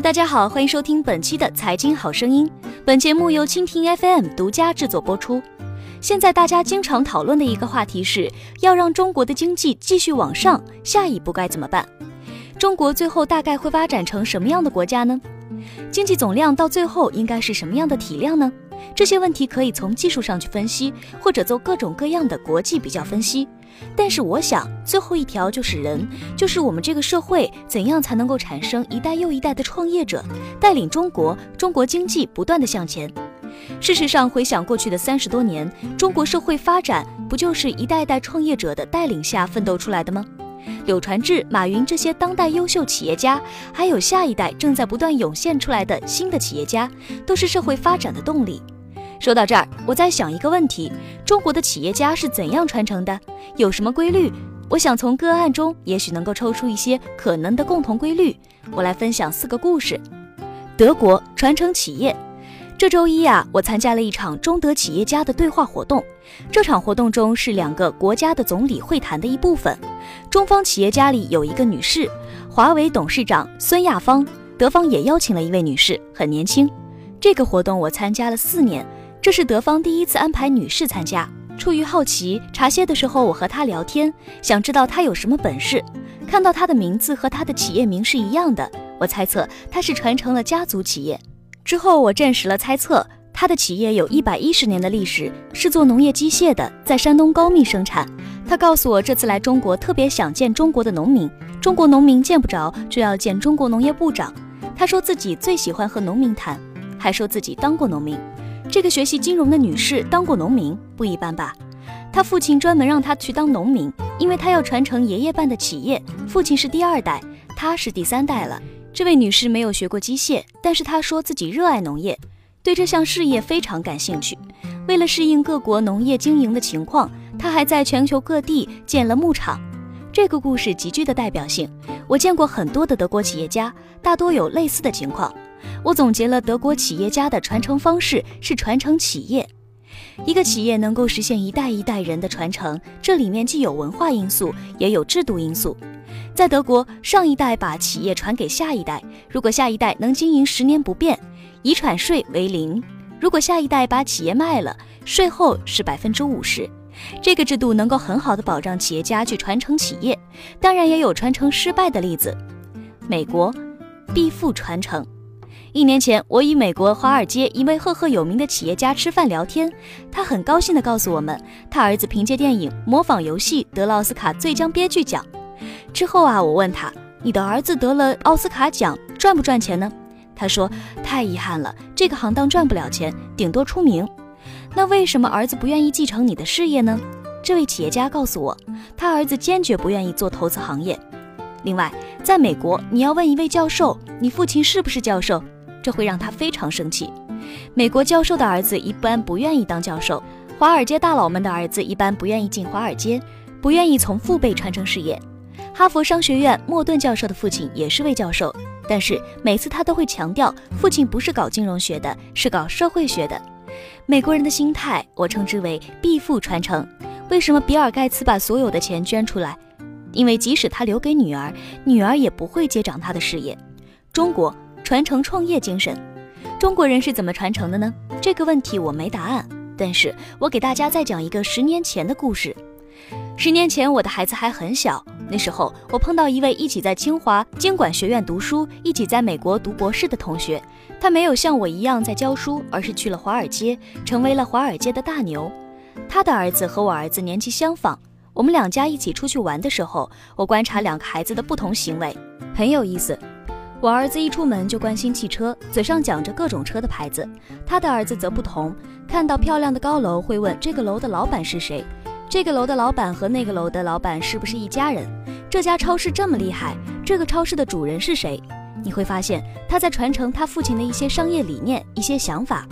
大家好，欢迎收听本期的财经好声音。本节目由蜻蜓 FM 独家制作播出。现在大家经常讨论的一个话题是，要让中国的经济继续往上，下一步该怎么办？中国最后大概会发展成什么样的国家呢？经济总量到最后应该是什么样的体量呢？这些问题可以从技术上去分析，或者做各种各样的国际比较分析。但是我想，最后一条就是人，就是我们这个社会怎样才能够产生一代又一代的创业者，带领中国中国经济不断的向前。事实上，回想过去的三十多年，中国社会发展不就是一代代创业者的带领下奋斗出来的吗？柳传志、马云这些当代优秀企业家，还有下一代正在不断涌现出来的新的企业家，都是社会发展的动力。说到这儿，我在想一个问题：中国的企业家是怎样传承的？有什么规律？我想从个案中，也许能够抽出一些可能的共同规律。我来分享四个故事。德国传承企业。这周一啊，我参加了一场中德企业家的对话活动。这场活动中是两个国家的总理会谈的一部分。中方企业家里有一个女士，华为董事长孙亚芳。德方也邀请了一位女士，很年轻。这个活动我参加了四年。这是德方第一次安排女士参加。出于好奇，茶歇的时候我和她聊天，想知道她有什么本事。看到她的名字和她的企业名是一样的，我猜测她是传承了家族企业。之后我证实了猜测，她的企业有一百一十年的历史，是做农业机械的，在山东高密生产。她告诉我，这次来中国特别想见中国的农民，中国农民见不着，就要见中国农业部长。她说自己最喜欢和农民谈，还说自己当过农民。这个学习金融的女士当过农民，不一般吧？她父亲专门让她去当农民，因为她要传承爷爷办的企业。父亲是第二代，她是第三代了。这位女士没有学过机械，但是她说自己热爱农业，对这项事业非常感兴趣。为了适应各国农业经营的情况，她还在全球各地建了牧场。这个故事极具的代表性。我见过很多的德国企业家，大多有类似的情况。我总结了德国企业家的传承方式是传承企业。一个企业能够实现一代一代人的传承，这里面既有文化因素，也有制度因素。在德国，上一代把企业传给下一代，如果下一代能经营十年不变，遗产税为零；如果下一代把企业卖了，税后是百分之五十。这个制度能够很好的保障企业家去传承企业。当然，也有传承失败的例子。美国，必富传承。一年前，我与美国华尔街一位赫赫有名的企业家吃饭聊天，他很高兴地告诉我们，他儿子凭借电影《模仿游戏》得了奥斯卡最佳编剧奖。之后啊，我问他：“你的儿子得了奥斯卡奖，赚不赚钱呢？”他说：“太遗憾了，这个行当赚不了钱，顶多出名。”那为什么儿子不愿意继承你的事业呢？这位企业家告诉我，他儿子坚决不愿意做投资行业。另外，在美国，你要问一位教授：“你父亲是不是教授？”这会让他非常生气。美国教授的儿子一般不愿意当教授，华尔街大佬们的儿子一般不愿意进华尔街，不愿意从父辈传承事业。哈佛商学院莫顿教授的父亲也是位教授，但是每次他都会强调，父亲不是搞金融学的，是搞社会学的。美国人的心态，我称之为必富传承。为什么比尔盖茨把所有的钱捐出来？因为即使他留给女儿，女儿也不会接掌他的事业。中国。传承创业精神，中国人是怎么传承的呢？这个问题我没答案，但是我给大家再讲一个十年前的故事。十年前我的孩子还很小，那时候我碰到一位一起在清华经管学院读书、一起在美国读博士的同学，他没有像我一样在教书，而是去了华尔街，成为了华尔街的大牛。他的儿子和我儿子年纪相仿，我们两家一起出去玩的时候，我观察两个孩子的不同行为，很有意思。我儿子一出门就关心汽车，嘴上讲着各种车的牌子。他的儿子则不同，看到漂亮的高楼会问这个楼的老板是谁，这个楼的老板和那个楼的老板是不是一家人？这家超市这么厉害，这个超市的主人是谁？你会发现他在传承他父亲的一些商业理念、一些想法。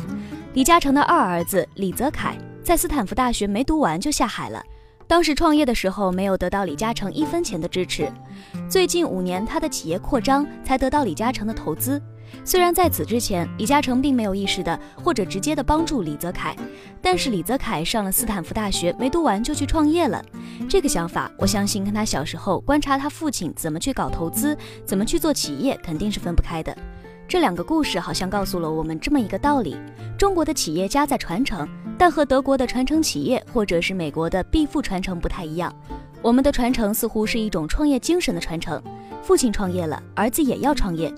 李嘉诚的二儿子李泽楷在斯坦福大学没读完就下海了。当时创业的时候没有得到李嘉诚一分钱的支持，最近五年他的企业扩张才得到李嘉诚的投资。虽然在此之前李嘉诚并没有意识的或者直接的帮助李泽楷，但是李泽楷上了斯坦福大学没读完就去创业了，这个想法我相信跟他小时候观察他父亲怎么去搞投资、怎么去做企业肯定是分不开的。这两个故事好像告诉了我们这么一个道理：中国的企业家在传承，但和德国的传承企业或者是美国的必富传承不太一样。我们的传承似乎是一种创业精神的传承，父亲创业了，儿子也要创业，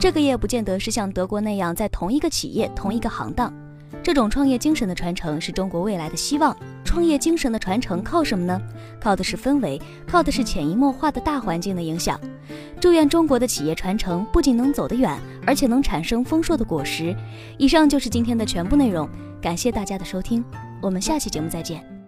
这个也不见得是像德国那样在同一个企业、同一个行当。这种创业精神的传承是中国未来的希望。创业精神的传承靠什么呢？靠的是氛围，靠的是潜移默化的大环境的影响。祝愿中国的企业传承不仅能走得远，而且能产生丰硕的果实。以上就是今天的全部内容，感谢大家的收听，我们下期节目再见。